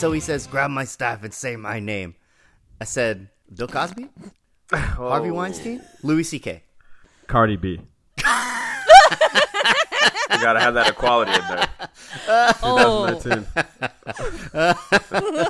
So he says, "Grab my staff and say my name." I said, "Bill Cosby, Harvey oh. Weinstein, Louis C.K." Cardi B. You gotta have that equality in there. Oh, 2019.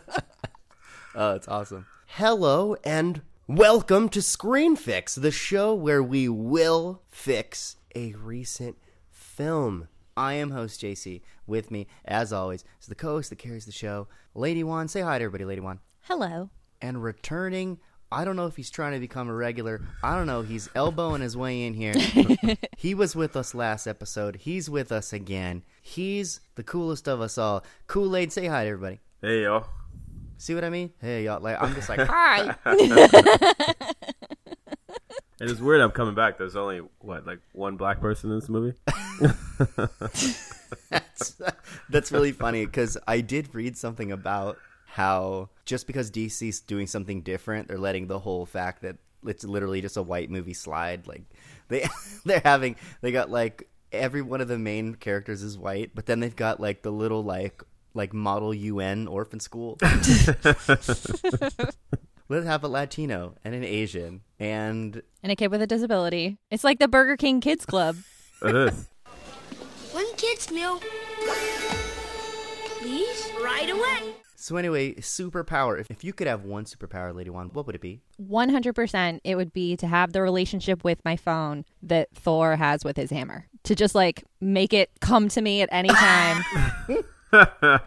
Oh, it's awesome. Hello and welcome to Screen Fix, the show where we will fix a recent film. I am host JC. With me, as always, is the co-host that carries the show, Lady Wan. Say hi to everybody, Lady Wan. hello. And returning, I don't know if he's trying to become a regular. I don't know. He's elbowing his way in here. he was with us last episode. He's with us again. He's the coolest of us all. Kool Aid, say hi to everybody. Hey yo. See what I mean? Hey, y'all. Like I'm just like hi. It is weird I'm coming back. There's only, what, like one black person in this movie? that's, that's really funny because I did read something about how just because DC's doing something different, they're letting the whole fact that it's literally just a white movie slide. Like they they're having they got like every one of the main characters is white, but then they've got like the little like like model UN orphan school. Let's have a Latino and an Asian and And a kid with a disability. It's like the Burger King Kids Club. It is. One kid's meal. Please? Right away. so anyway, superpower. If, if you could have one superpower, Lady One, what would it be? 100% it would be to have the relationship with my phone that Thor has with his hammer. To just like make it come to me at any time.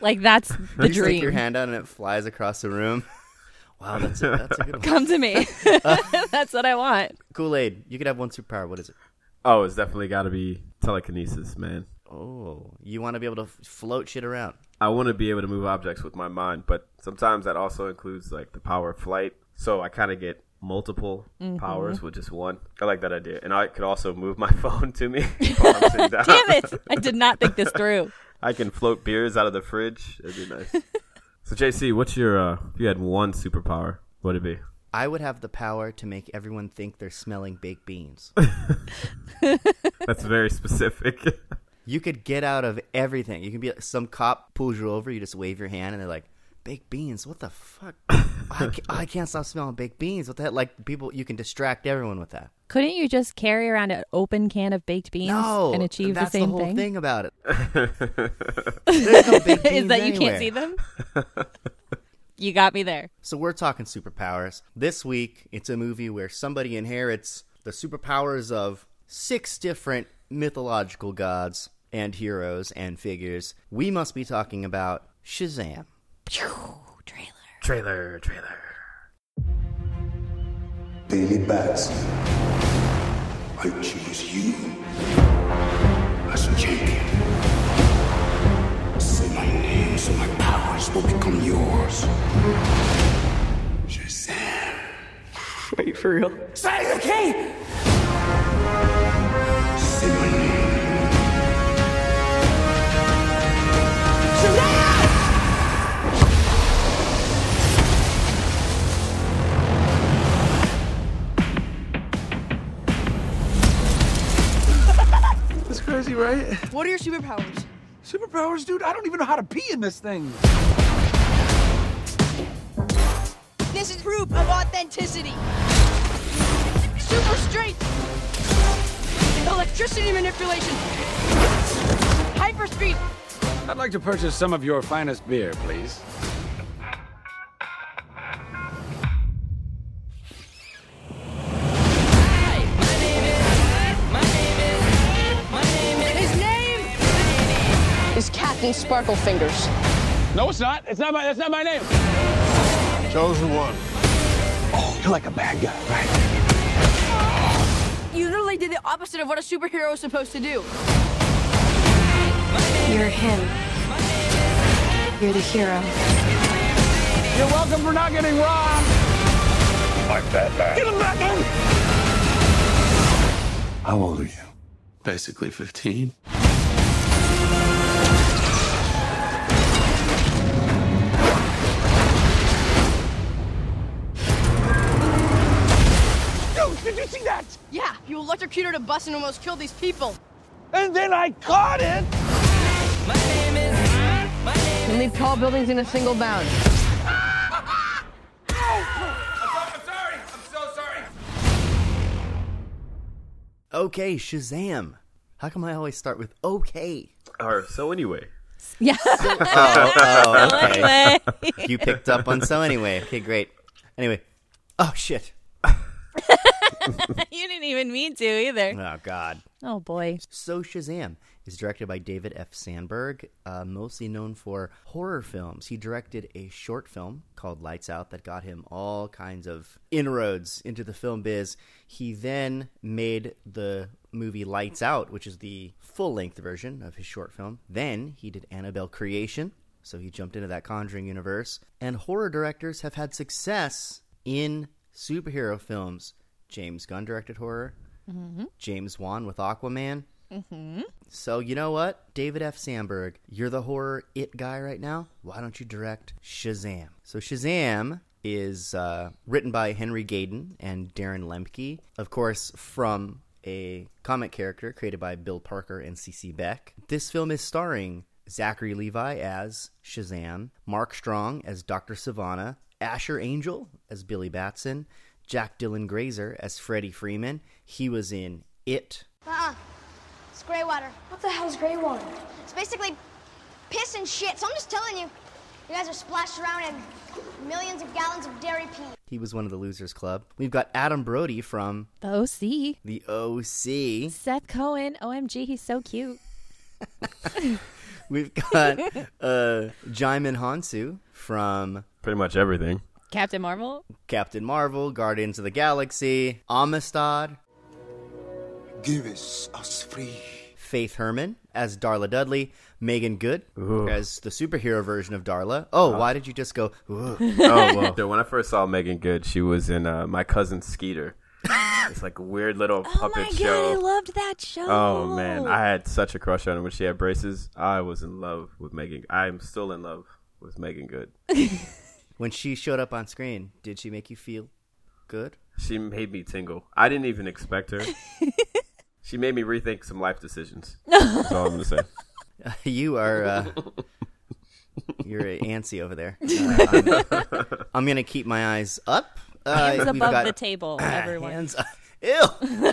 like that's the you stick your hand out and it flies across the room. Wow, that's a, that's a good one. Come to me. that's what I want. Kool Aid, you could have one superpower. What is it? Oh, it's definitely got to be telekinesis, man. Oh, you want to be able to f- float shit around. I want to be able to move objects with my mind, but sometimes that also includes like the power of flight. So I kind of get multiple mm-hmm. powers with just one. I like that idea, and I could also move my phone to me while I'm sitting down. Damn it. I did not think this through. I can float beers out of the fridge. It'd be nice. So JC, what's your uh, if you had one superpower? What'd it be? I would have the power to make everyone think they're smelling baked beans. That's very specific. you could get out of everything. You can be like, some cop pulls you over, you just wave your hand, and they're like, "Baked beans? What the fuck? I can't, I can't stop smelling baked beans. What the hell? Like people, you can distract everyone with that. Couldn't you just carry around an open can of baked beans No, and achieve that's the same whole thing? about it. There's no baked beans Is that you anywhere. can't see them? you got me there. So we're talking superpowers. This week, it's a movie where somebody inherits the superpowers of six different mythological gods and heroes and figures. We must be talking about Shazam. Trailer. trailer, trailer. Daily Bats. I choose you as a champion. Say my name so my powers will become yours. Shazam. Wait, for real? Say the key! Crazy, right? What are your superpowers? Superpowers, dude. I don't even know how to pee in this thing. This is proof of authenticity. Super strength. Electricity manipulation. Hyperspeed. I'd like to purchase some of your finest beer, please. Is Captain Sparklefingers. No, it's not. It's not my. That's not my name. Chosen one. Oh, you're like a bad guy, right? You literally did the opposite of what a superhero is supposed to do. You're him. You're the hero. You're welcome for not getting robbed. I'm Batman. Get him back in. How old are you? Basically 15. Did you see that? Yeah, you electrocuted a bus and almost killed these people. And then I caught it. We'll need tall buildings in a single bound. Okay, Shazam. How come I always start with okay? Or so anyway. Yeah. Oh, oh, okay. anyway. You picked up on so anyway. Okay, great. Anyway, oh shit. you didn't even mean to either. Oh god. Oh boy. So Shazam is directed by David F. Sandberg, uh, mostly known for horror films. He directed a short film called Lights Out that got him all kinds of inroads into the film biz. He then made the movie Lights Out, which is the full length version of his short film. Then he did Annabelle Creation, so he jumped into that Conjuring universe. And horror directors have had success in superhero films. James Gunn directed horror. James Wan with Aquaman. Mm-hmm. So you know what, David F. Sandberg, you're the horror it guy right now. Why don't you direct Shazam? So Shazam is uh, written by Henry Gayden and Darren Lemke, of course, from a comic character created by Bill Parker and C.C. Beck. This film is starring Zachary Levi as Shazam, Mark Strong as Dr. Sivana, Asher Angel as Billy Batson, Jack Dylan Grazer as Freddie Freeman. He was in It, Uh-uh. It's gray water. What the hell's gray water? It's basically piss and shit. So I'm just telling you, you guys are splashed around in millions of gallons of dairy pee. He was one of the Losers Club. We've got Adam Brody from The OC. the OC. Seth Cohen. OMG, he's so cute. We've got uh, Djimon Hounsou from Pretty much everything. Captain Marvel. Captain Marvel, Guardians of the Galaxy, Amistad, Give us us free. Faith Herman as Darla Dudley, Meagan Good Ooh. as the superhero version of Darla. Oh, why did you just go? "Ooh"? oh well. So when I first saw Meagan Good, she was in uh, my cousin Skeeter. It's like a weird little Oh puppet my god. I loved that show. Oh man, I had such a crush on her when she had braces. I was in love with Megan. I'm still in love with Meagan Good. When she showed up on screen, did she make you feel good? She made me tingle. I didn't even expect her. she made me rethink some life decisions. That's all I'm gonna say. you are uh, you're antsy over there. Uh, I'm, I'm gonna keep my eyes up. Uh, Hands above got- the table, everyone. Hands up. Ew. Ew.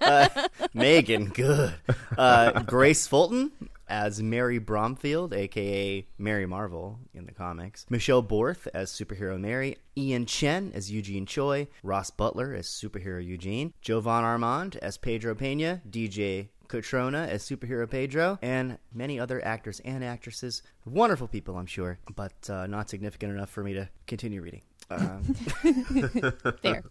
Uh, Megan, good. Uh, Grace Fulton as Mary Bromfield, aka Mary Marvel in the comics. Michelle Borth as superhero Mary. Ian Chen as Eugene Choi. Ross Butler as superhero Eugene. Jovan Armand as Pedro Pena. DJ Cotrona as superhero Pedro, and many other actors and actresses. Wonderful people, I'm sure, but uh, not significant enough for me to continue reading. Um, Fair.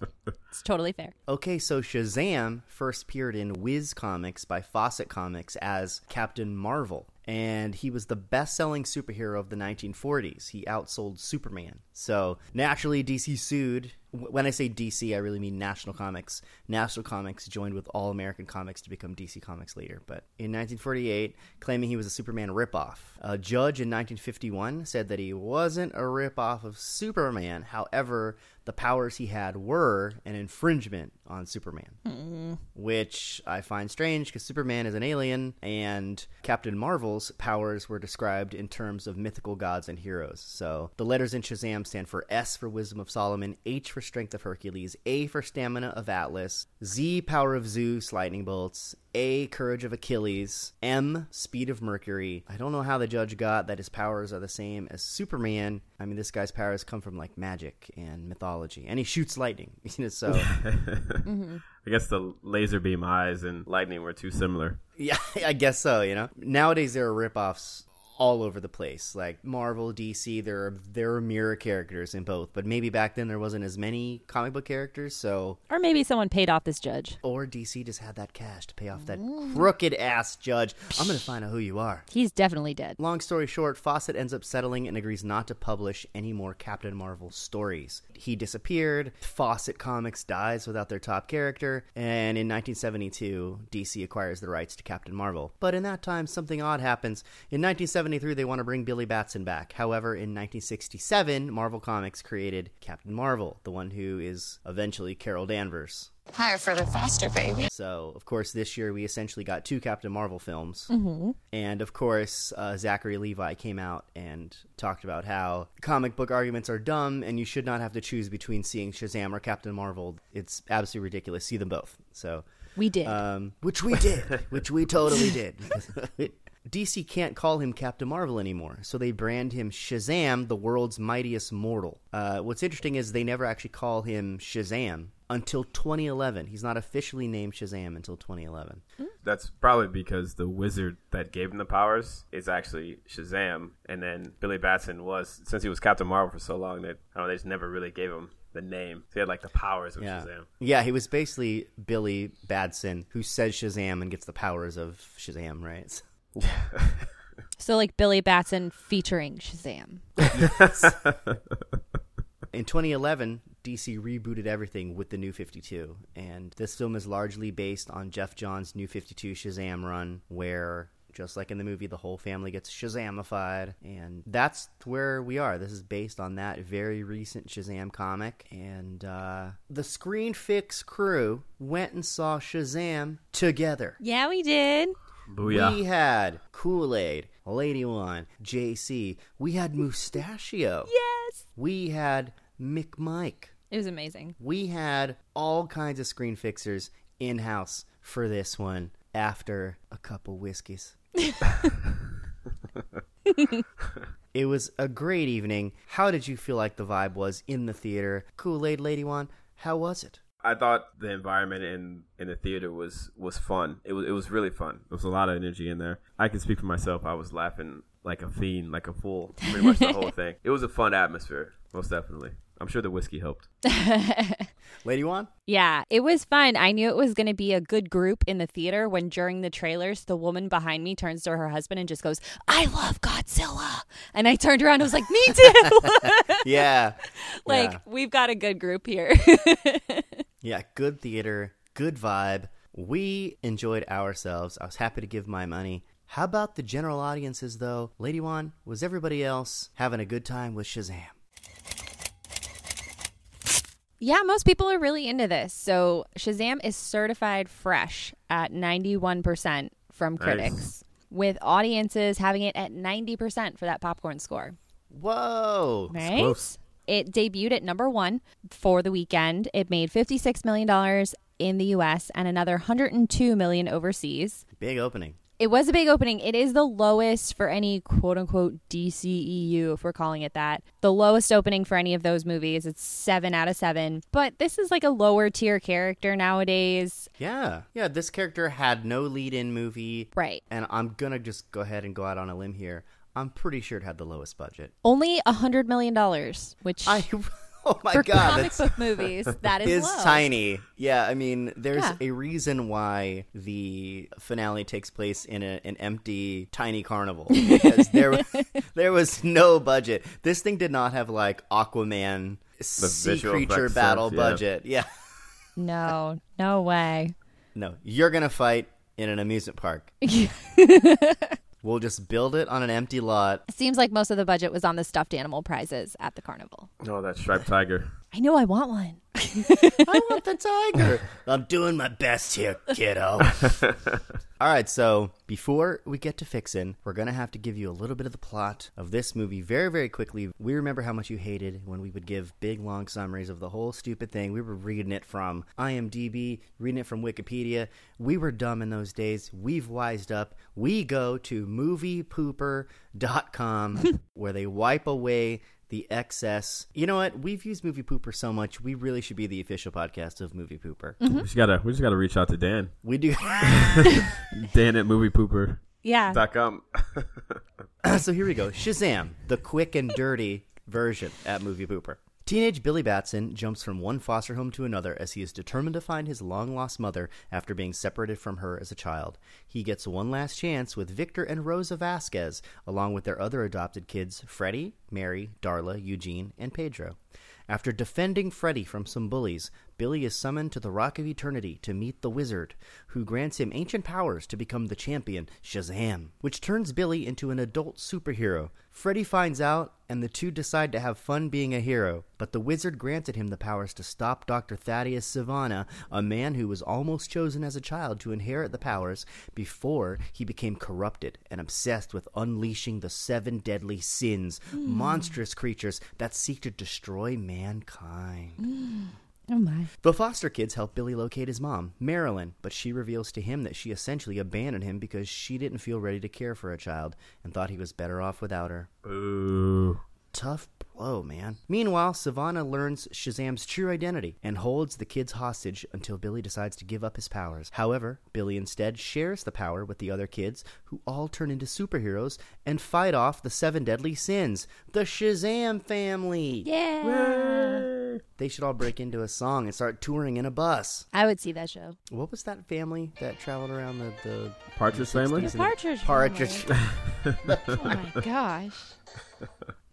It's totally fair. Okay, so Shazam first appeared in Whiz Comics by Fawcett Comics as Captain Marvel, and he was the best selling superhero of the 1940s. He outsold Superman. So naturally, DC sued. When I say DC, I really mean National Comics. National Comics joined with All American Comics to become DC Comics later. But in 1948, claiming he was a Superman ripoff. A judge in 1951 said that he wasn't a ripoff of Superman. However, the powers he had were an infringement on Superman, which I find strange because Superman is an alien and Captain Marvel's powers were described in terms of mythical gods and heroes. So the letters in Shazam stand for S for Wisdom of Solomon, H for Strength of Hercules, A for Stamina of Atlas, Z Power of Zeus, Lightning Bolts, A Courage of Achilles, M Speed of Mercury. I don't know how the judge got that his powers are the same as Superman. I mean, this guy's powers come from like magic and mythology, and he shoots lightning. You Mm-hmm. so I guess the laser beam eyes and lightning were too similar. yeah, I guess so. You know, nowadays there are ripoffs all over the place. Like Marvel, DC, there are there are mirror characters in both, but maybe back then there wasn't as many comic book characters, so Or maybe someone paid off this judge. or DC just had that cash to pay off that crooked ass judge. I'm gonna find out who you are. He's definitely dead. Long story short, Fawcett ends up settling and agrees not to publish any more Captain Marvel stories. He disappeared. Fawcett Comics dies without their top character, and in 1972, DC acquires the rights to Captain Marvel. But in that time, something odd happens. In 1972, 1973, they want to bring Billy Batson back. However, in 1967, Marvel Comics created Captain Marvel, the one who is eventually Carol Danvers. Higher, further, faster, baby. So, of course, this year we essentially got two Captain Marvel films. Mm-hmm. And, of course, uh, Zachary Levi came out and talked about how comic book arguments are dumb and you should not have to choose between seeing Shazam or Captain Marvel. It's absolutely ridiculous. See them both. So, We did. um, which we did, which we totally did. DC can't call him Captain Marvel anymore, so they brand him Shazam, the world's mightiest mortal. Uh, what's interesting is they never actually call him Shazam until 2011. He's not officially named Shazam until 2011. That's probably because the wizard that gave him the powers is actually Shazam, and then Billy Batson was since he was Captain Marvel for so long that I don't know they just never really gave him the name. So he had like the powers of Yeah. Shazam. Yeah, he was basically Billy Batson, who says Shazam and gets the powers of Shazam, right? so like Billy Batson featuring Shazam. In 2011, DC rebooted everything with the New 52, and this film is largely based on Geoff Johns' New 52 Shazam run, where just like in the movie, the whole family gets Shazamified, and that's where we are. This is based on that very recent Shazam comic, and uh, the Screen Fix crew went and saw Shazam together. Yeah, we did. Booyah. We had Kool Aid, Lady One, JC. We had Mustachio. Yes. We had McMike. It was amazing. We had all kinds of screen fixers in house for this one after a couple whiskeys. it was a great evening. How did you feel like the vibe was in the theater? Kool Aid Lady One, how was it? I thought the environment in, in the theater was, was fun. It was it was really fun. There was a lot of energy in there. I can speak for myself. I was laughing like a fiend, like a fool, pretty much the whole thing. It was a fun atmosphere, most definitely. I'm sure the whiskey helped. Lady One? Yeah, it was fun. I knew it was going to be a good group in the theater when during the trailers, the woman behind me turns to her husband and just goes, I love Godzilla. And I turned around and was like, Me too. Yeah. like, Yeah. we've got a good group here. Yeah, good theater, good vibe. We enjoyed ourselves. I was happy to give my money. How about the general audiences, though? Lady One, was everybody else having a good time with Shazam? yeah, most people are really into this. So Shazam is certified fresh at 91% from Nice. critics, with audiences having it at 90% for that popcorn score. Whoa! Right? close. It debuted at number one for the weekend. It made $56 million in the US and another 102 million overseas. Big opening. It was a big opening. It is the lowest for any quote unquote DCEU, if we're calling it that. The lowest opening for any of those movies. It's seven out of seven. But this is like a lower tier character nowadays. Yeah. Yeah, this character had no lead in movie. Right. And I'm going to just go ahead and go out on a limb here. I'm pretty sure it had the lowest budget. Only a $100 million, which I. Oh my for god, comic that's book movies, that is is low. tiny. Yeah, I mean, there's Yeah. a reason why the finale takes place in a, an empty, tiny carnival because there there was no budget. This thing did not have like Aquaman sea creature effects battle stuff, yeah. budget. Yeah, No, no way. no, you're gonna fight in an amusement park. We'll just build it on an empty lot. It seems like most of the budget was on the stuffed animal prizes at the carnival. Oh, that striped tiger. I know I want one. I want the tiger. I'm doing my best here, kiddo. All right, so before we get to fixin', we're gonna have to give you a little bit of the plot of this movie very, very quickly. We remember how much you hated when we would give big, long summaries of the whole stupid thing. We were reading it from IMDb, reading it from Wikipedia. We were dumb in those days. We've wised up. We go to moviepooper.com where they wipe away the excess. You know what? We've used Movie Pooper so much. We really should be the official podcast of Movie Pooper. Mm-hmm. We just gotta we just gotta reach out to Dan. We do. Dan at Movie Pooper. Yeah. Dot com. so here we go. Shazam, the quick and dirty version at Movie Pooper. Teenage Billy Batson jumps from one foster home to another as he is determined to find his long lost mother after being separated from her as a child. He gets one last chance with Victor and Rosa Vasquez, along with their other adopted kids, Freddie, Mary, Darla, Eugene, and Pedro. After defending Freddie from some bullies, Billy is summoned to the Rock of Eternity to meet the wizard, who grants him ancient powers to become the champion, Shazam, which turns Billy into an adult superhero. Freddy finds out, and the two decide to have fun being a hero, but the wizard granted him the powers to stop Dr. Thaddeus Sivana, a man who was almost chosen as a child to inherit the powers before he became corrupted and obsessed with unleashing the seven deadly sins, mm. monstrous creatures that seek to destroy mankind. Mm. Oh my. The foster kids help Billy locate his mom, Marilyn, but she reveals to him that she essentially abandoned him because she didn't feel ready to care for a child and thought he was better off without her. Boo. Tough blow, man. Meanwhile, Sivana learns Shazam's true identity and holds the kids hostage until Billy decides to give up his powers. However, Billy instead shares the power with the other kids, who all turn into superheroes and fight off the seven deadly sins, the Shazam family. Yeah. They should all break into a song and start touring in a bus. I would see that show. What was that family that traveled around the the Partridge Family? The Partridge Partridge. oh my gosh.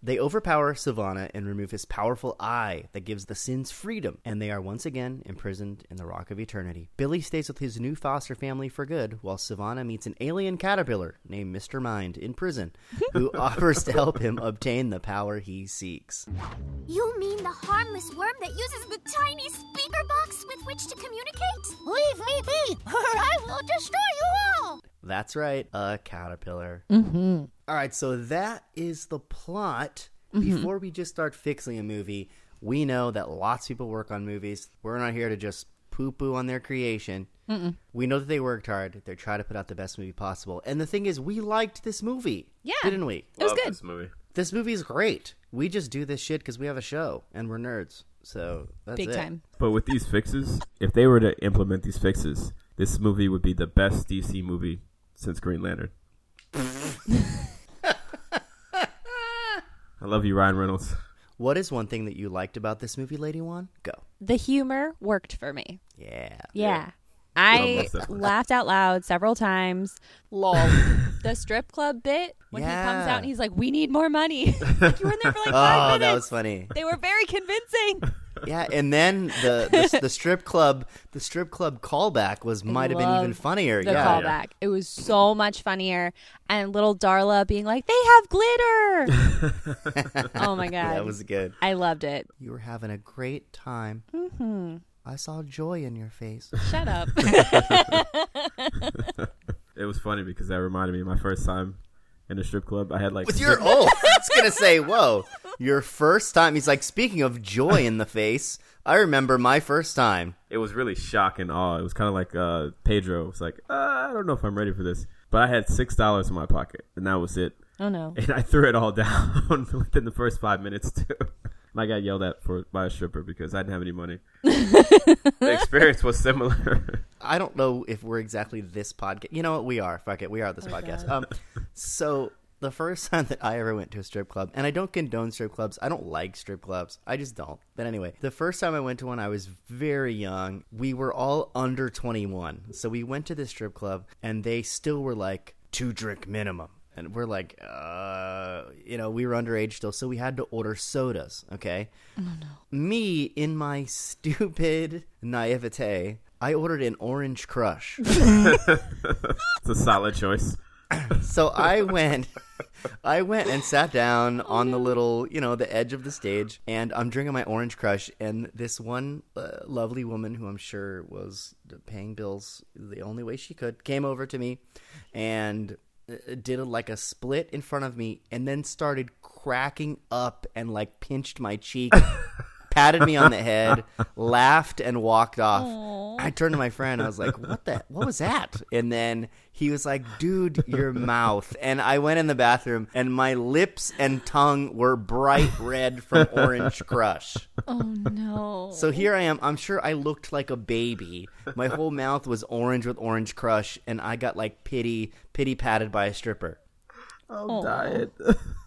They overpower Sivana and remove his powerful eye that gives the sins freedom, and they are once again imprisoned in the Rock of Eternity. Billy stays with his new foster family for good, while Sivana meets an alien caterpillar named Mr. Mind in prison, who offers to help him obtain the power he seeks. You mean the harmless worm that uses the tiny speaker box with which to communicate? Leave me be, or I will destroy you all! That's right, a caterpillar. Mm-hmm. All right, so that is the plot. Mm-hmm. Before we just start fixing a movie, we know that lots of people work on movies. We're not here to just poo poo on their creation. Mm-mm. We know that they worked hard. They're trying to put out the best movie possible. And the thing is, we liked this movie. Yeah. Didn't we? It was Love good. this movie. This movie is great. We just do this shit because we have a show and we're nerds. So that's Big it. time. But with these fixes, if they were to implement these fixes, this movie would be the best DC movie since Green Lantern. I love you, Ryan Reynolds. What is one thing that you liked about this movie, Lady One? Go. The humor worked for me. Yeah. Yeah. Oh, I laughed out loud several times. Lol. the strip club bit when he comes out and he's like, "We need more money." like, you were in there for like five Oh, minutes. Oh, that was funny. They were very convincing. Yeah, and then the, the the strip club the strip club callback was might have been even funnier. The yeah. callback. It was so much funnier. And little Darla being like, "They have glitter." oh my god. Yeah, that was good. I loved it. You were having a great time. hmm I saw joy in your face. Shut up. It was funny because that reminded me of my first time in a strip club. I had like With your oh, I was gonna say, whoa, your first time. He's like, speaking of joy in the face, I remember my first time. it was really shock and awe. It was kind of like uh, Pedro. It's like uh, I don't know if I'm ready for this, but I had six dollars in my pocket, and that was it. oh no. And I threw it all down within the first five minutes too. And I got yelled at for by a stripper because I didn't have any money. the experience was similar. I don't know if we're exactly this podcast. You know what? We are. Fuck it. We are this podcast. Um, so the first time that I ever went to a strip club, and I don't condone strip clubs. I don't like strip clubs. I just don't. But anyway, the first time I went to one, I was very young. We were all under 21. So we went to this strip club, and they still were like, two drink minimum. And we're like, uh, you know, we were underage still, so we had to order sodas, okay? Me, in my stupid naivete, I ordered an orange crush. it's a solid choice. so I went, I went and sat down on the little, you know, the edge of the stage, and I'm drinking my orange crush, and this one uh, lovely woman who I'm sure was paying bills the only way she could came over to me, and Uh, did a, like a split in front of me, and then started cracking up and like pinched my cheek. patted me on the head, laughed, and walked off. I turned to my friend. I was like, "What the? What was that?" And then he was like, "Dude, your mouth." And I went in the bathroom, and my lips and tongue were bright red from Orange Crush. Oh no. So here I am. I'm sure I looked like a baby. My whole mouth was orange with Orange Crush, and I got like pity, pity patted by a stripper. Oh, diet.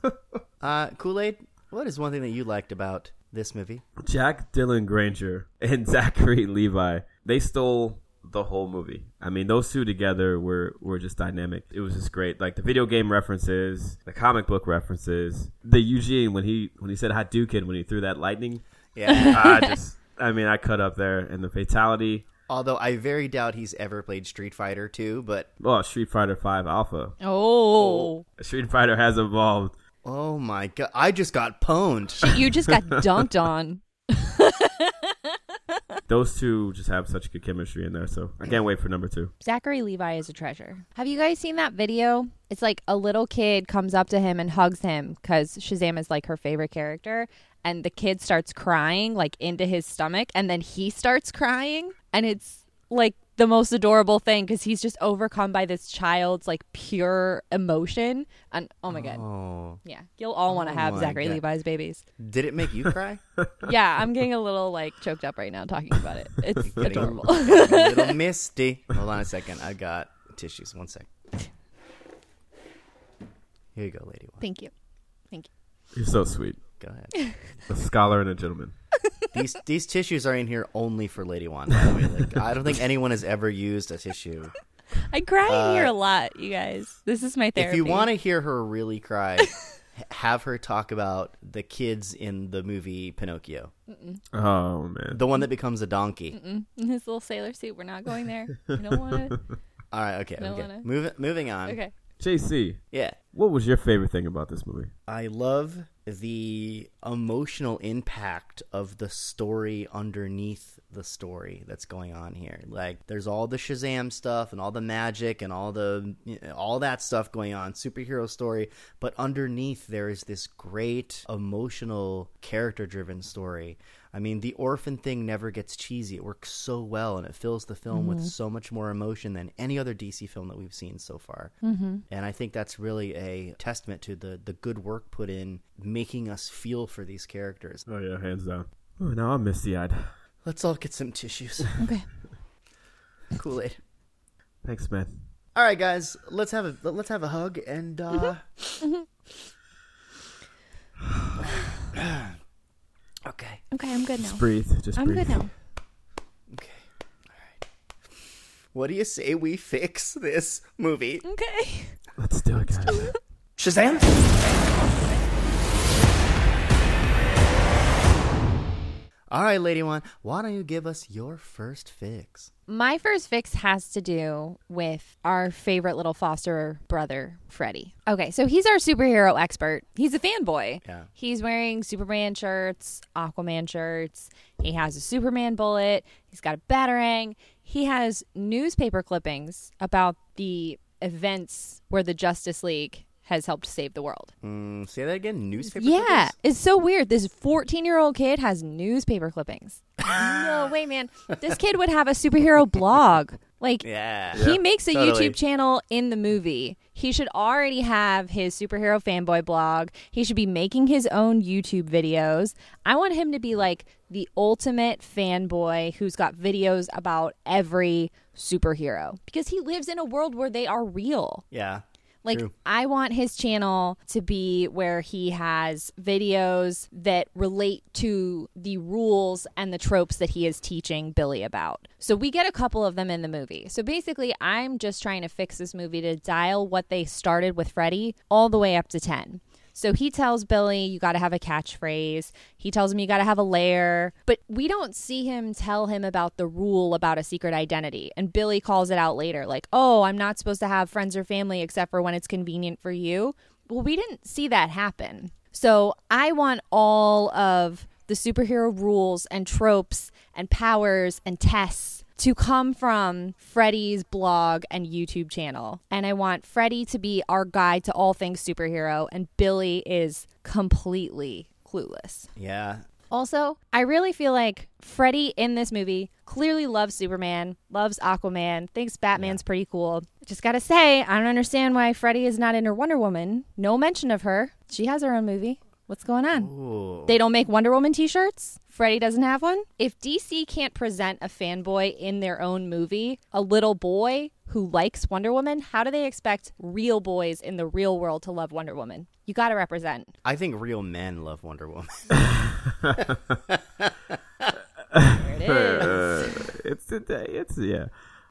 Uh, Kool Aid. What is one thing that you liked about this movie? Jack Dylan Grazer and Zachary Levi, they stole the whole movie. I mean, those two together were were just dynamic. It was just great. Like the video game references, the comic book references, the Eugene when he when he said Hadouken when he threw that lightning. Yeah. I just I mean, I cut up there, and the fatality. Although I very doubt he's ever played Street Fighter 2, but Well, Street Fighter Five Alpha. Oh, Street Fighter has evolved. Oh my god, I just got pwned. you just got dunked on. Those two just have such good chemistry in there, so I can't wait for number two. Zachary Levi is a treasure. Have you guys seen that video? It's like a little kid comes up to him and hugs him because Shazam is like her favorite character. And the kid starts crying like into his stomach. And then he starts crying. And it's like the most adorable thing because he's just overcome by this child's like pure emotion. And oh my God. Oh. Yeah. You'll all want to Oh have Zachary God. Levi's babies. Did it make you cry? Yeah. I'm getting a little like choked up right now talking about it. It's Getting a- adorable. a little misty. Hold on a second. I got tissues. One sec. Here you go, lady. One. Thank you. Thank you. You're so sweet. Go ahead. A scholar and a gentleman. These these tissues are in here only for Lady One. By the way, like, I don't think anyone has ever used a tissue. I cry in here Uh, a lot, you guys. This is my therapy. If you want to hear her really cry, have her talk about the kids in the movie Pinocchio, Oh man. the one that becomes a donkey. Mm, in his little sailor suit, we're not going there. We don't want to. All right, okay, Don't okay. wanna- Move, moving on. Okay. JC, Yeah, what was your favorite thing about this movie? I love the emotional impact of the story underneath the story that's going on here. Like there's all the Shazam stuff and all the magic and all the all that stuff going on, superhero story, but underneath there is this great emotional character driven story. I mean, the orphan thing never gets cheesy. It works so well and it fills the film with so much more emotion than any other DC film that we've seen so far. Mm-hmm. And I think that's really a testament to the, the good work put in making us feel for these characters. Oh yeah, hands down. Oh, now I'm misty eyed. Let's all get some tissues. Okay. Kool Aid. Thanks, man. All right, guys, let's have a let's have a hug and uh, okay, Okay, I'm good now. Just breathe. Just breathe. I'm breathe. good now. okay, all right. What do you say we fix this movie? Okay. Let's do it, guys. Shazam! All right, Lady One, why don't you give us your first fix? My first fix has to do with our favorite little foster brother, Freddy. Okay, so he's our superhero expert. He's a fanboy. Yeah. He's wearing Superman shirts, Aquaman shirts. He has a Superman bullet. He's got a batarang. He has newspaper clippings about the events where the Justice League has helped save the world. Mm, say that again. Newspaper. Clippings. Yeah, clippings? it's so weird. This 14 year old kid has newspaper clippings. no, way, man. This kid would have a superhero blog. Like, Yeah. he makes a totally. YouTube channel in the movie. He should already have his superhero fanboy blog. He should be making his own YouTube videos. I want him to be like the ultimate fanboy who's got videos about every superhero because he lives in a world where they are real. Yeah. Like, True. I want his channel to be where he has videos that relate to the rules and the tropes that he is teaching Billy about. So, we get a couple of them in the movie. So, basically, I'm just trying to fix this movie to dial what they started with Freddy all the way up to 10. So he tells Billy, you got to have a catchphrase. He tells him, you got to have a lair. But we don't see him tell him about the rule about a secret identity. And Billy calls it out later, like, oh, I'm not supposed to have friends or family except for when it's convenient for you. Well, we didn't see that happen. So I want all of the superhero rules and tropes and powers and tests to come from Freddie's blog and YouTube channel. And I want Freddie to be our guide to all things superhero, and Billy is completely clueless. Yeah. Also, I really feel like Freddy in this movie clearly loves Superman, loves Aquaman, thinks Batman's pretty cool. Just gotta say, I don't understand why Freddy is not in her Wonder Woman. No mention of her. She has her own movie. What's going on? Ooh. They don't make Wonder Woman t shirts? Freddy doesn't have one? If DC can't present a fanboy in their own movie, a little boy who likes Wonder Woman, how do they expect real boys in the real world to love Wonder Woman? You gotta represent. I think real men love Wonder Woman. There it is. Uh, it's today. It's yeah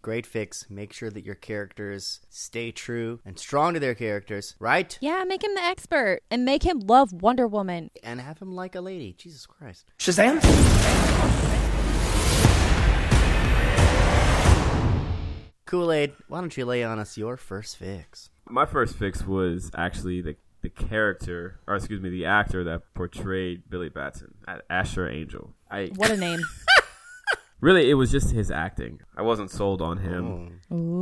great fix. Make sure that your characters stay true and strong to their characters, right? Yeah, make him the expert and make him love Wonder Woman. And have him like a lady. Jesus Christ. Shazam! Kool Aid, why don't you lay on us your first fix? My first fix was actually the the character, or excuse me, the actor that portrayed Billy Batson, Asher Angel. I, what a name! really, it was just his acting. I wasn't sold on him.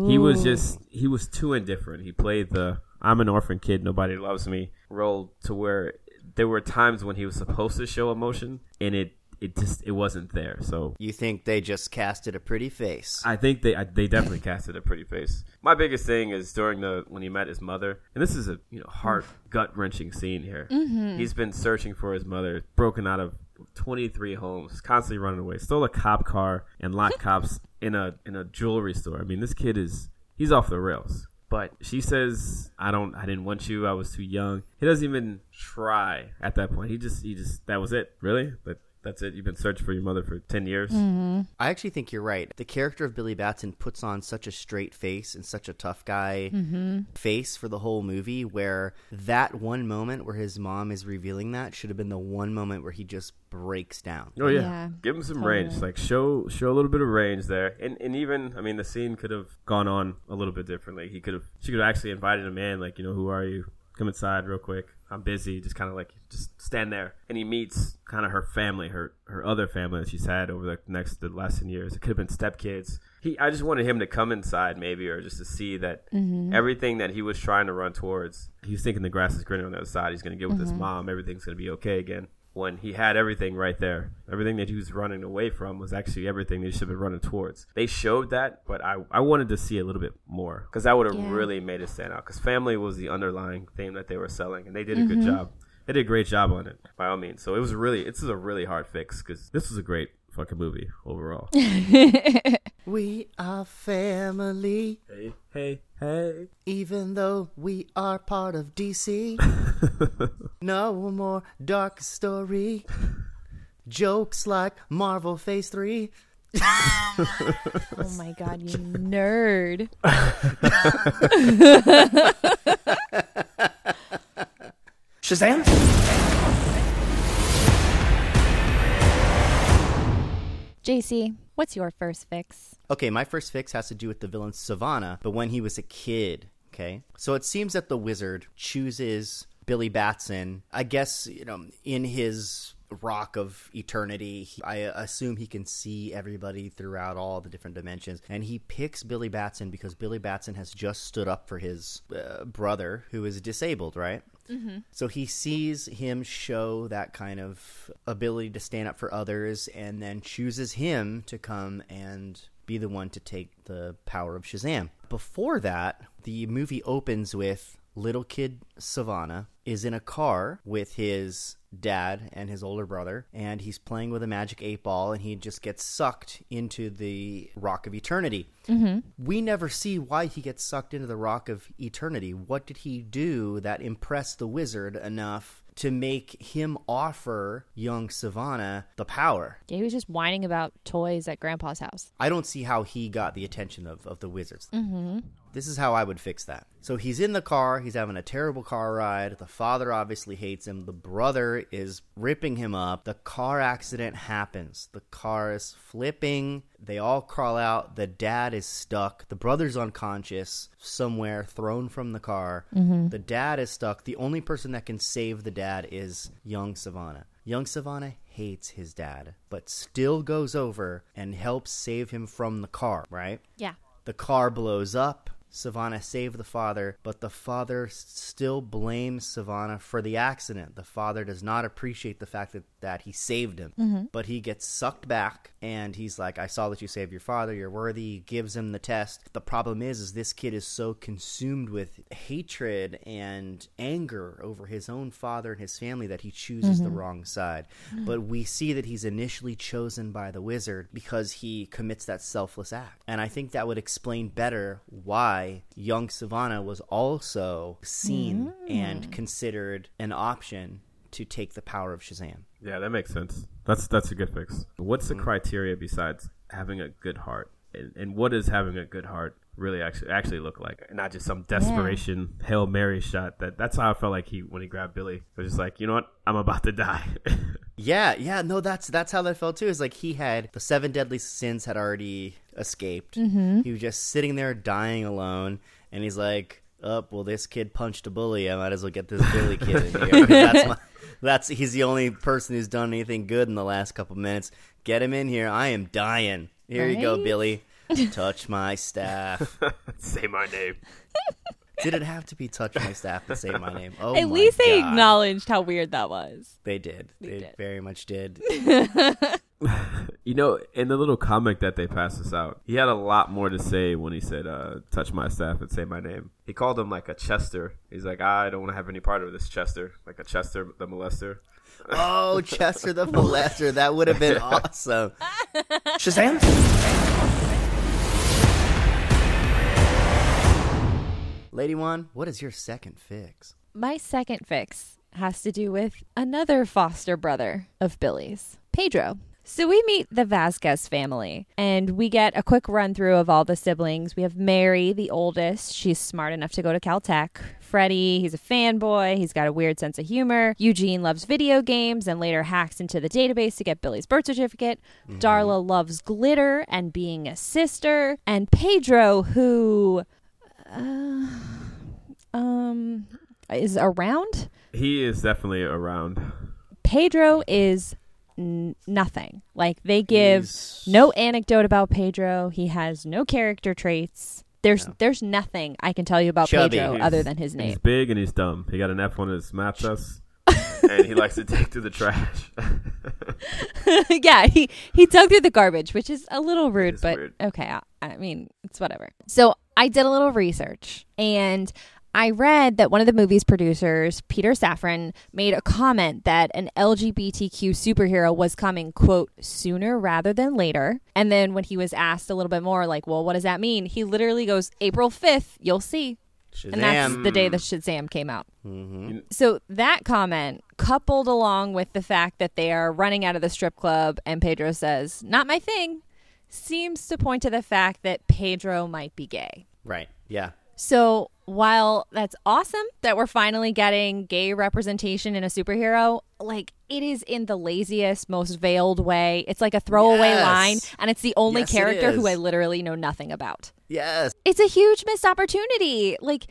He was just he was too indifferent. He played the I'm an orphan kid, nobody loves me role to where there were times when he was supposed to show emotion and it it just it wasn't there. So You think they just casted a pretty face? I think they I, they definitely casted a pretty face. My biggest thing is during the when he met his mother, and this is a you know heart gut wrenching scene here. Mm-hmm. He's been searching for his mother, broken out of 23 homes, constantly running away, stole a cop car and locked cops in a in a jewelry store. I mean, this kid is he's off the rails. But she says, "I don't. I didn't want you. I was too young." He doesn't even try at that point. He just, he just, that was it. Really, but that's it. You've been searching for your mother for ten years. Mm-hmm. I actually think you're right. The character of Billy Batson puts on such a straight face and such a tough guy mm-hmm. face for the whole movie, where that one moment where his mom is revealing that should have been the one moment where he just breaks down. Oh yeah. Yeah, give him some totally. range. Like show show a little bit of range there, and and even I mean the scene could have gone on a little bit differently. He could have she could have actually invited him in, like you know who are you? Come inside real quick. I'm busy. Just kind of like just stand there, and he meets kind of her family, her her other family that she's had over the next the last ten years. It could have been stepkids. He I just wanted him to come inside maybe, or just to see that mm-hmm. everything that he was trying to run towards. He was thinking the grass is greener on the other side. He's gonna get with his mm-hmm. mom. Everything's gonna be okay again when he had everything right there. Everything that he was running away from was actually everything they should have been running towards. They showed that, but I, I wanted to see a little bit more because that would have Yeah. really made it stand out. Because family was the underlying theme that they were selling, and they did a good mm-hmm. job. They did a great job on it, by all means. So it was really, this is a really hard fix because this was a great fucking movie overall. We are family, hey, hey, hey. even though we are part of DC. no more dark story. Jokes like Marvel Phase 3. Oh my god, you nerd. Shazam? JC, what's your first fix? Okay, my first fix has to do with the villain Sivana, but when he was a kid. Okay, so it seems that the wizard chooses Billy Batson. I guess you know in his rock of eternity. I assume he can see everybody throughout all the different dimensions, and he picks Billy Batson because Billy Batson has just stood up for his uh, brother who is disabled, right? Mm-hmm. So he sees him show that kind of ability to stand up for others and then chooses him to come and be the one to take the power of Shazam. Before that, the movie opens with little kid Sivana is in a car with his dad and his older brother and he's playing with a magic eight ball and he just gets sucked into the rock of eternity we never see why he gets sucked into the rock of eternity what did he do that impressed the wizard enough to make him offer young sivana the power Yeah, he was just whining about toys at Grandpa's house. I don't see how he got the attention of, of the wizards. Mm-hmm. This is how I would fix that. So he's in the car. He's having a terrible car ride. The father obviously hates him. The brother is ripping him up. The car accident happens. The car is flipping. They all crawl out. The dad is stuck. The brother's unconscious somewhere, thrown from the car. Mm-hmm. The dad is stuck. The only person that can save the dad is young Sivana. Young Sivana hates his dad, but still goes over and helps save him from the car, right? Yeah. The car blows up. Sivana saved the father, but the father still blames Sivana for the accident. The father does not appreciate the fact that, that he saved him. Mm-hmm. But he gets sucked back and he's like, I saw that you saved your father, you're worthy, He gives him the test. The problem is is this kid is so consumed with hatred and anger over his own father and his family that he chooses the mm-hmm. wrong side. Mm-hmm. But we see that he's initially chosen by the wizard because he commits that selfless act. And I think that would explain better why young Sivana was also seen and mm. considered an option to take the power of Shazam. Yeah, that makes sense. That's that's a good fix. What's the mm-hmm. criteria besides having a good heart, and, and what does having a good heart really actually actually look like? Not just some desperation hail mary shot. That that's how I felt like he when he grabbed Billy. It was just like, you know what, I'm about to die. Yeah, yeah, no, that's that's how that felt too. Is like he had the seven deadly sins had already escaped. Mhm. He was just sitting there dying alone, and he's like, "Up, well, this kid punched a bully. I might as well get this bully kid in here. 'cause that's my, that's he's the only person who's done anything good in the last couple minutes. Get him in here. I am dying. Here you go, Billy. Touch my staff. Say my name. Did it have to be touch my staff to say my name? Oh, At my least they God. acknowledged how weird that was. They did. They, very much did. You know, in the little comic that they passed us out, he had a lot more to say when he said, uh, touch my staff and say my name. He called him like a Chester. He's like, I don't want to have any part of this Chester. Like a Chester the molester. Oh, Chester the molester. That would have been awesome. Shazam! Lady One, what is your second fix? My second fix has to do with another foster brother of Billy's, Pedro. So we meet the Vasquez family and we get a quick run through of all the siblings. We have Mary, the oldest. She's smart enough to go to Caltech. Freddie, he's a fanboy. He's got a weird sense of humor. Eugene loves video games and later hacks into the database to get Billy's birth certificate. Mm-hmm. Darla loves glitter and being a sister. And Pedro, who uh, um is around. He is definitely around. Pedro is n- nothing. Like they give no anecdote about Pedro. He has no character traits. There's there's nothing I can tell you about Chubby. Pedro He's- other than his name. He's big and he's dumb. He got an F on his math test, and he likes to take to the trash. yeah, he he dug through the garbage, which is a little rude, but okay. I, I mean, it's whatever. So I did a little research, and I read that one of the movie's producers, Peter Safran, made a comment that an LGBTQ superhero was coming, quote, sooner rather than later. And then when he was asked a little bit more, like, well, what does that mean? He literally goes, April 5th, you'll see. And that's the day that Shazam came out. Mm-hmm. So that comment, coupled along with the fact that they are running out of the strip club and Pedro says, not my thing, seems to point to the fact that Pedro might be gay. Right. Yeah. So while that's awesome that we're finally getting gay representation in a superhero, like it is in the laziest, most veiled way. It's like a throwaway Yes. line, and it's the only Yes, character who I literally know nothing about. Yes. It's a huge missed opportunity. Like,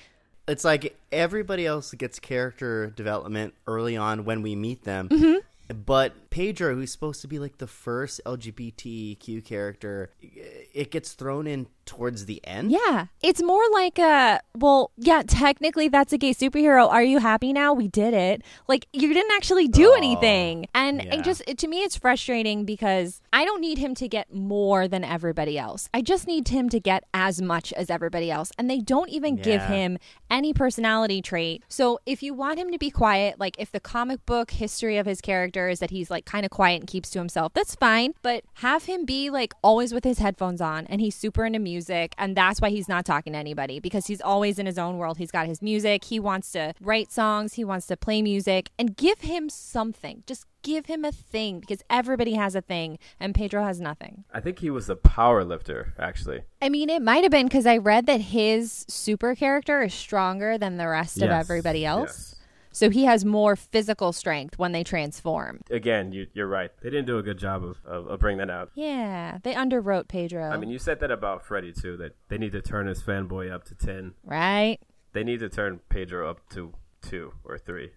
It's like everybody else gets character development early on when we meet them. Mhm. But Pedro, who's supposed to be like the first LGBTQ character, it gets thrown in towards the end. Yeah. It's more like a, well, yeah, technically that's a gay superhero. Are you happy now? We did it. Like, you didn't actually do oh, anything. And, yeah. and just, it, to me, it's frustrating because I don't need him to get more than everybody else. I just need him to get as much as everybody else. And they don't even give him any personality trait. So if you want him to be quiet, like if the comic book history of his character is that he's like kind of quiet and keeps to himself, that's fine. But have him be like always with his headphones on and he's super into music. And that's why he's not talking to anybody because he's always in his own world. He's got his music. He wants to write songs. He wants to play music and give him something. Just give him a thing because everybody has a thing and Pedro has nothing. I think he was a power lifter, actually. I mean, it might have been because I read that his super character is stronger than the rest of everybody else. So he has more physical strength when they transform. Again, you, you're right. They didn't do a good job of, of, of bringing that out. Yeah, they underwrote Pedro. I mean, you said that about Freddy too. That they need to turn his fanboy up to ten. right? They need to turn Pedro up to two or three.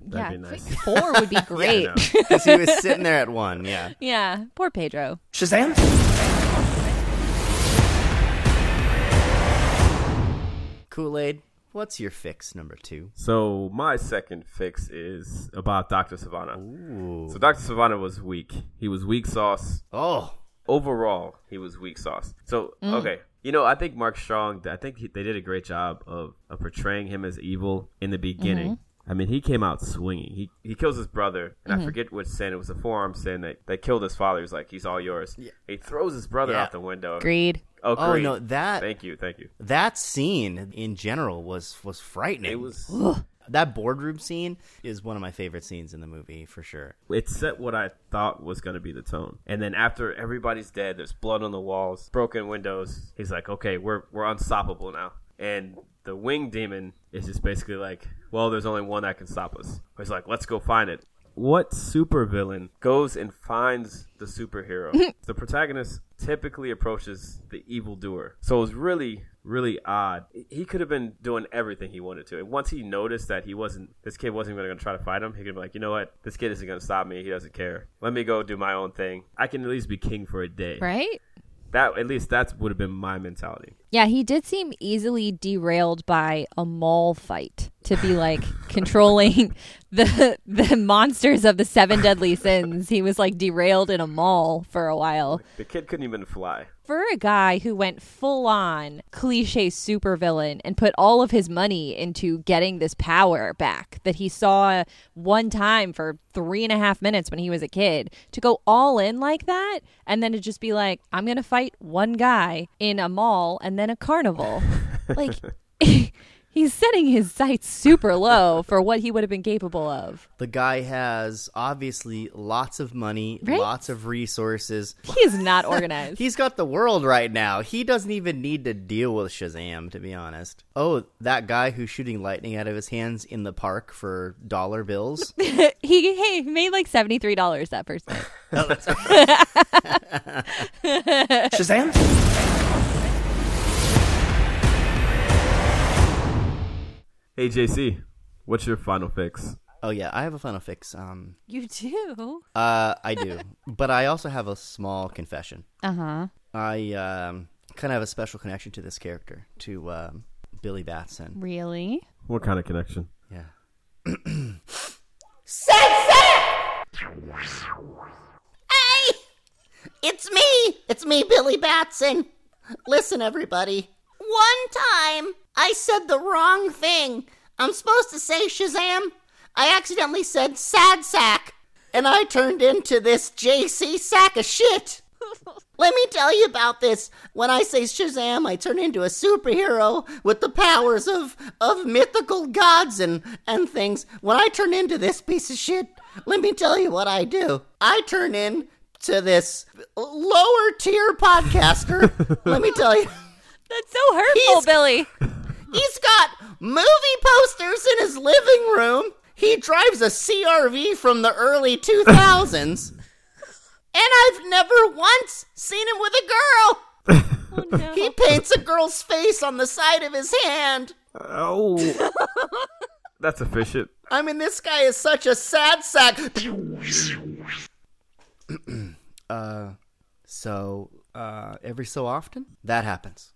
That'd yeah, be nice. four would be great. know. Because he was sitting there at one. Yeah. yeah, poor Pedro. Shazam! Kool Aid, what's your fix number two? So my second fix is about Doctor Sivana. So Doctor Sivana was weak. He was weak sauce. Oh, overall, he was weak sauce. So Mm. okay, you know, I think Mark Strong. I think he, they did a great job of, of portraying him as evil in the beginning. I mean, he came out swinging. He he kills his brother, and I Mhm. forget which sin. It was a forearm sin that, that killed his father. He's like, he's all yours. Yeah. He throws his brother Yeah. out the window. Greed. Oh, Oh, no, that- Thank you, thank you. that scene in general was was frightening. It was- that boardroom scene is one of my favorite scenes in the movie for sure. It set what I thought was going to be the tone. And then after everybody's dead, there's blood on the walls, broken windows. He's like, "Okay, we're we're unstoppable now." And the wing demon is just basically like, "Well, there's only one that can stop us." He's like, "Let's go find it." What supervillain goes and finds the superhero? the protagonist typically approaches the evildoer. So it was really, really odd. He could have been doing everything he wanted to. And once he noticed that he wasn't, this kid wasn't going to try to fight him, he could be like, you know what? This kid isn't going to stop me. He doesn't care. Let me go do my own thing. I can at least be king for a day. Right? That at least that would have been my mentality. Yeah, he did seem easily derailed by a mall fight to be like controlling the the monsters of the seven deadly sins. He was like derailed in a mall for a while. The kid couldn't even fly. For a guy who went full on cliche supervillain and put all of his money into getting this power back that he saw one time for three and a half minutes when he was a kid, to go all in like that and then to just be like, I'm going to fight one guy in a mall and then a carnival. like, he's setting his sights super low for what he would have been capable of. The guy has obviously lots of money, Right? lots of resources. He is not organized. He's got the world right now. He doesn't even need to deal with Shazam, to be honest. Oh, that guy who's shooting lightning out of his hands in the park for dollar bills. he hey, he made like $73 that first person. Shazam? Hey JC, what's your final fix? Oh yeah, I have a final fix. Um, You do? uh, I do, but I also have a small confession. Uh huh. I um, kind of have a special connection to this character, to um, Billy Batson. Really? What kind of connection? Yeah. Hey! It's me! It's me, Billy Batson. Listen, everybody. One time, I said the wrong thing. I'm supposed to say Shazam. I accidentally said sad sack, and I turned into this JC sack of shit. Let me tell you about this. When I say Shazam, I turn into a superhero with the powers of, of mythical gods and, and things. When I turn into this piece of shit, let me tell you what I do. I turn into this lower tier podcaster. let me tell you. That's so hurtful, Billy. He's got movie posters in his living room. He drives a CRV from the early 2000s. and I've never once seen him with a girl. Oh, He paints a girl's face on the side of his hand. Oh, that's efficient. I mean, this guy is such a sad sack. Uh, so uh, every so often that happens.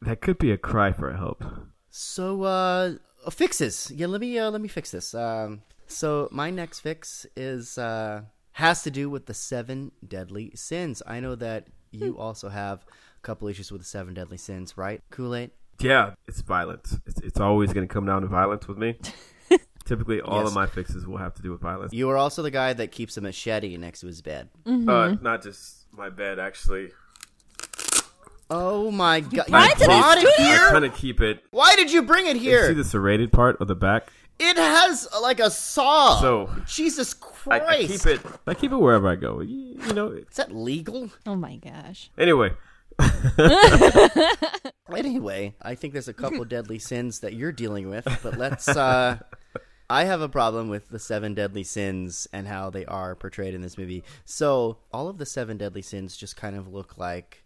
That could be a cry for help. So uh, fixes. Yeah, let me uh, let me fix this. Um, so my next fix is uh, has to do with the seven deadly sins. I know that you also have a couple issues with the seven deadly sins, right? Kool Aid. Yeah, it's violence. It's, it's always going to come down to violence with me. Typically, all Yes. of my fixes will have to do with violence. You are also the guy that keeps a machete next to his bed. Uh, not just my bed, actually. Oh my god! Why You did he brought it do I here? kind of keep it. Why did you bring it You see the serrated part of the back? It has like a saw. So Jesus I, Christ. I keep it. I keep it wherever I go. You, you know. Is that legal? Oh my gosh. Anyway, Anyway, I think there's a couple deadly sins that you're dealing with, but let's. uh I have a problem with the seven deadly sins and how they are portrayed in this movie. So, all of the seven deadly sins just kind of look like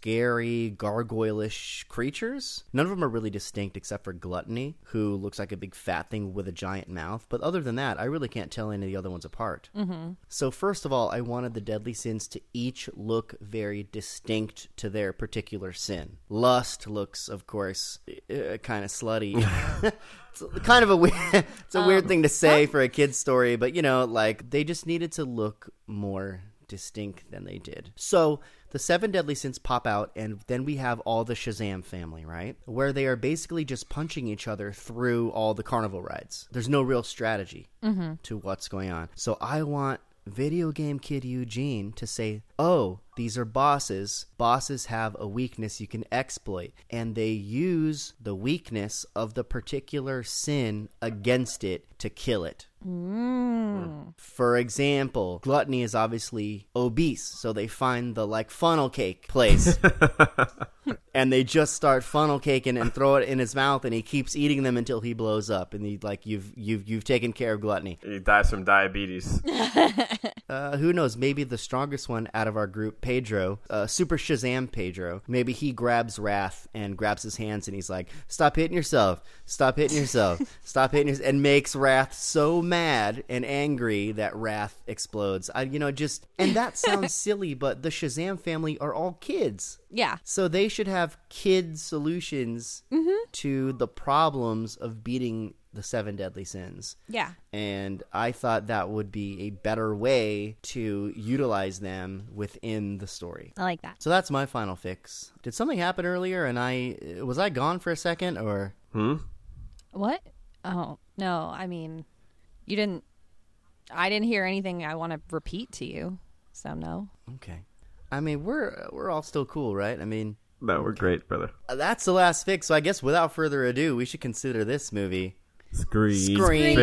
scary, gargoyle-ish creatures. None of them are really distinct except for Gluttony, who looks like a big fat thing with a giant mouth. But other than that, I really can't tell any of the other ones apart. Mm-hmm. So first of all, I wanted the deadly sins to each look very distinct to their particular sin. Lust looks, of course, uh, kind of slutty. it's kind of a weird, it's a weird thing to say for a kid's story, but you know, like they just needed to look more distinct than they did. So the seven deadly sins pop out, and then we have all the Shazam family, right? Where they are basically just punching each other through all the carnival rides. There's no real strategy mm-hmm. to what's going on. So I want video game kid Eugene to say, "Oh, these are bosses. Bosses have a weakness you can exploit, and they use the weakness of the particular sin against it to kill it." For example, gluttony is obviously obese, so they find the like funnel cake place and they just start funnel caking and throw it in his mouth, and he keeps eating them until he blows up, and he like you've you've you've taken care of gluttony. He dies from diabetes. Uh, who knows? Maybe the strongest one out of our group, Pedro, uh, Super Shazam Pedro. Maybe he grabs Wrath and grabs his hands and he's like, "Stop hitting yourself! Stop hitting yourself! Stop hitting yourself!" And makes Wrath so mad and angry that Wrath explodes. I, you know, just and that sounds silly, but the Shazam family are all kids. Yeah. So they should have kid solutions to the problems of beating the seven deadly sins. Yeah. And I thought that would be a better way to utilize them within the story. I like that. So that's my final fix. Did something happen earlier and I was I gone for a second or Hmm? What? Oh, no. I mean, you didn't. I didn't hear anything I want to repeat to you. So, no. Okay. I mean, we're we're all still cool, right? I mean, No, we're great, brother. uh, that's the last fix. So I guess without further ado, we should consider this movie Screen. Screen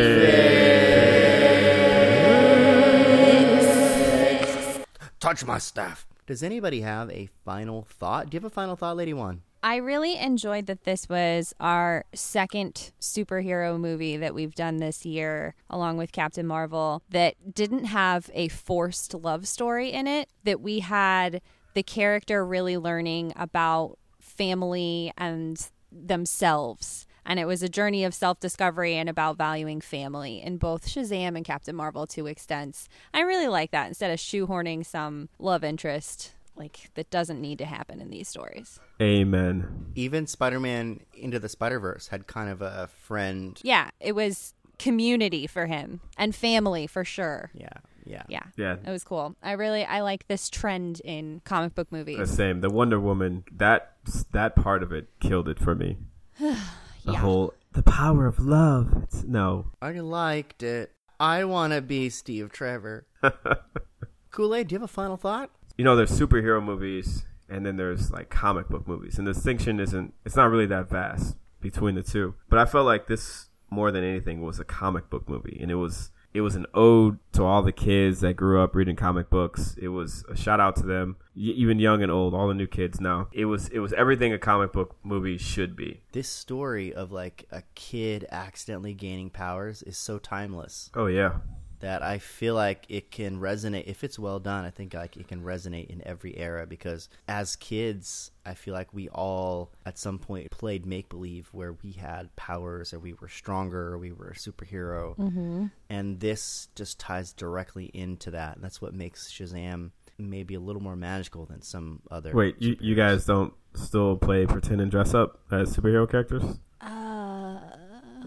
Touch my staff. Does anybody have a final thought? Do you have a final thought, Lady One? I really enjoyed that this was our second superhero movie that we've done this year, along with Captain Marvel, that didn't have a forced love story in it, that we had the character really learning about family and themselves. And it was a journey of self discovery and about valuing family in both Shazam and Captain Marvel to extents. I really like that instead of shoehorning some love interest like that doesn't need to happen in these stories. Amen. Even Spider-Man Into the Spider-Verse had kind of a friend. Yeah, it was community for him and family for sure. Yeah, yeah, Yeah. Yeah. It was cool. I really I like this trend in comic book movies. The same. The Wonder Woman. That that part of it killed it for me. The Yeah. whole the power of love. It's, no. I liked it. I want to be Steve Trevor. Kool-Aid, do you have a final thought? You know, there's superhero movies, and then there's like comic book movies, and the distinction isn't. It's not really that vast between the two. But I felt like this more than anything was a comic book movie, and it was it was an ode to all the kids that grew up reading comic books. It was a shout out to them, y- even young and old, all the new kids now. It was it was everything a comic book movie should be. This story of like a kid accidentally gaining powers is so timeless Oh yeah, that I feel like it can resonate if it's well done. I think like it can resonate in every era because as kids, I feel like we all at some point played make believe where we had powers or we were stronger or we were a superhero. Mhm. And this just ties directly into that. And that's what makes Shazam maybe a little more magical than some other Wait, you, you guys don't still play pretend and dress up as superhero characters? Uh,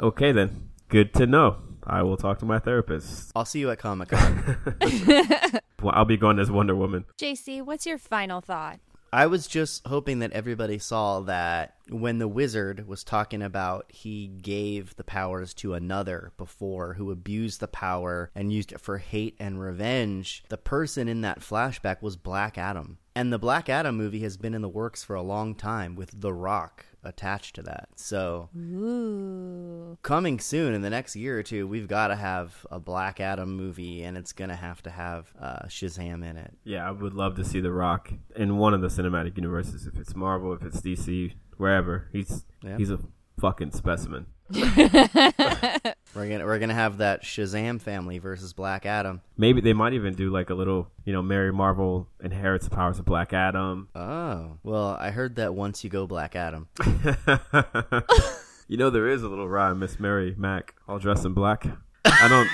Okay then. Good to know. I will talk to my therapist. I'll see you at Comic Con. Well, I'll be going as Wonder Woman. JC, what's your final thought? I was just hoping that everybody saw that when the wizard was talking about he gave the powers to another before who abused the power and used it for hate and revenge, the person in that flashback was Black Adam. And the Black Adam movie has been in the works for a long time with The Rock attached to that. So Ooh. coming soon in the next year or two, we've got to have a Black Adam movie, and it's gonna have to have uh, Shazam in it. Yeah, I would love to see The Rock in one of the cinematic universes. If it's Marvel, if it's DC, wherever. He's Yeah. he's a fucking specimen. We're gonna have that Shazam family versus Black Adam. Maybe they might even do like a little, you know, Mary Marvel inherits the powers of Black Adam. Oh well, I heard that once you go Black Adam. You know, there is a little rhyme, Miss Mary Mac, all dressed in black. I don't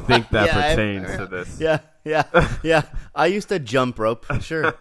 think that Yeah, pertains to this. Yeah, yeah, yeah. I used to jump rope. Sure.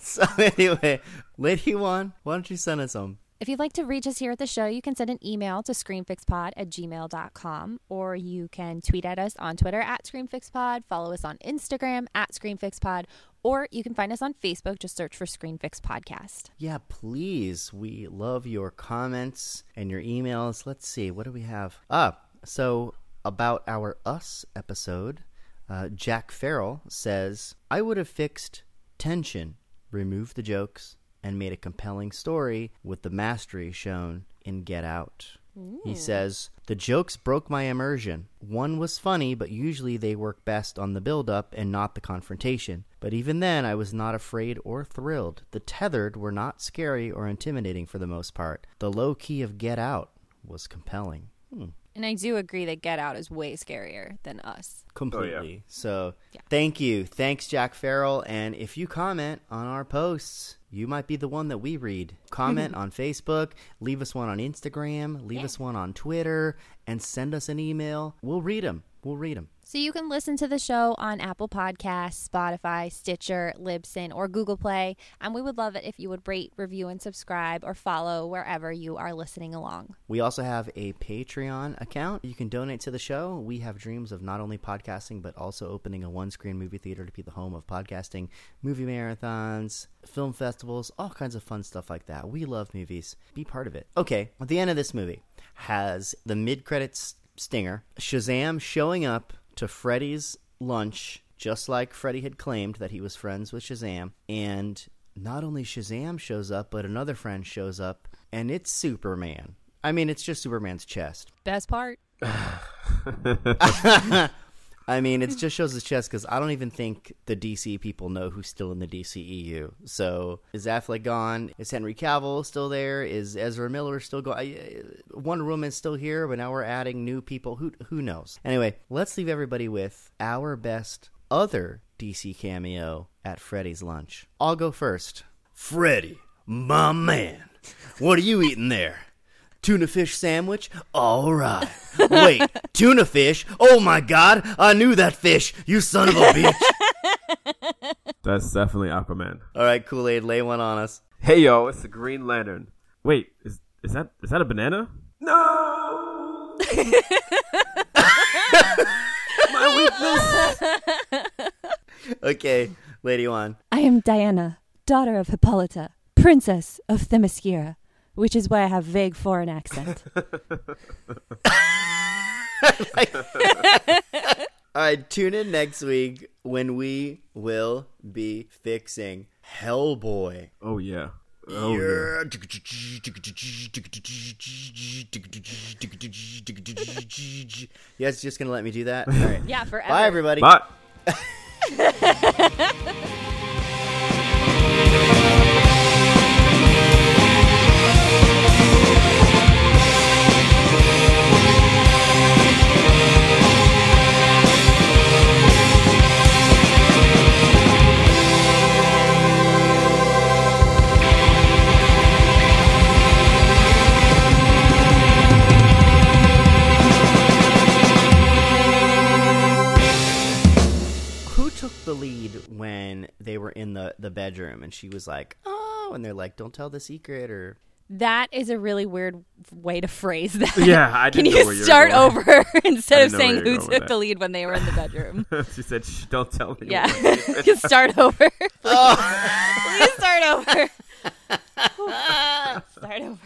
so anyway, Lady One, why don't you send us home? If you'd like to reach us here at the show, you can send an email to screenfixpod at gmail.com or you can tweet at us on Twitter at screenfixpod, follow us on Instagram at screenfixpod, or you can find us on Facebook. Just search for Screenfix Podcast. Yeah, please. We love your comments and your emails. Let's see, what do we have? Ah, so about our Us episode, uh, Jack Farrell says, I would have fixed tension, remove the jokes, and made a compelling story with the mastery shown in Get Out. He says, The jokes broke my immersion. One was funny, but usually they work best on the build up and not the confrontation. But even then, I was not afraid or thrilled. The tethered were not scary or intimidating for the most part. The low key of Get Out was compelling. Hmm. And I do agree that Get Out is way scarier than us. Completely. So, thank you. Thanks, Jack Farrell. And if you comment on our posts, you might be the one that we read. Comment mm-hmm. on Facebook, leave us one on Instagram, leave us one on Twitter, and send us an email. We'll read them. We'll read them. So you can listen to the show on Apple Podcasts, Spotify, Stitcher, Libsyn, or Google Play. And we would love it if you would rate, review, and subscribe or follow wherever you are listening along. We also have a Patreon account. You can donate to the show. We have dreams of not only podcasting, but also opening a one screen movie theater to be the home of podcasting, movie marathons, film festivals, all kinds of fun stuff like that. We love movies. Be part of it. Okay, at the end of this movie has the mid credits stinger Shazam showing up to Freddy's lunch, just like Freddy had claimed that he was friends with Shazam. And not only Shazam shows up, but another friend shows up, and it's Superman. I mean, it's just Superman's chest. Best part. I mean, it just shows his chest because I don't even think the DC people know who's still in the DCEU. So is Affleck gone? Is Henry Cavill still there? Is Ezra Miller still gone? I uh, Wonder Woman's still here, but now we're adding new people. Who who knows? Anyway, let's leave everybody with our best other DC cameo at Freddy's lunch. I'll go first. Freddy, my man, what are you eating there? Tuna fish sandwich? All right. Wait, tuna fish? Oh my god, I knew that fish, you son of a bitch. That's definitely Aquaman. All right, Kool Aid, lay one on us. Hey yo, it's the Green Lantern. Wait, is is that is that a banana? No. My weakness. Okay, Lady One. I am Diana, daughter of Hippolyta, princess of Themyscira, which is why I have vague foreign accent. All right, tune in next week when we will be fixing Hellboy. Oh yeah. Oh yeah. yeah. You guys just gonna let me do that? All right. yeah, forever. Bye, everybody. Bye. they were in the, the bedroom and she was like, oh, and they're like, don't tell the secret or. That is a really weird way to phrase that. Yeah, I Can didn't know you where you were start going. over instead of saying who were going with took the lead when they were in the bedroom? she said, Shh, "Don't tell me." yeah, you start over. Oh. Please start over. start over.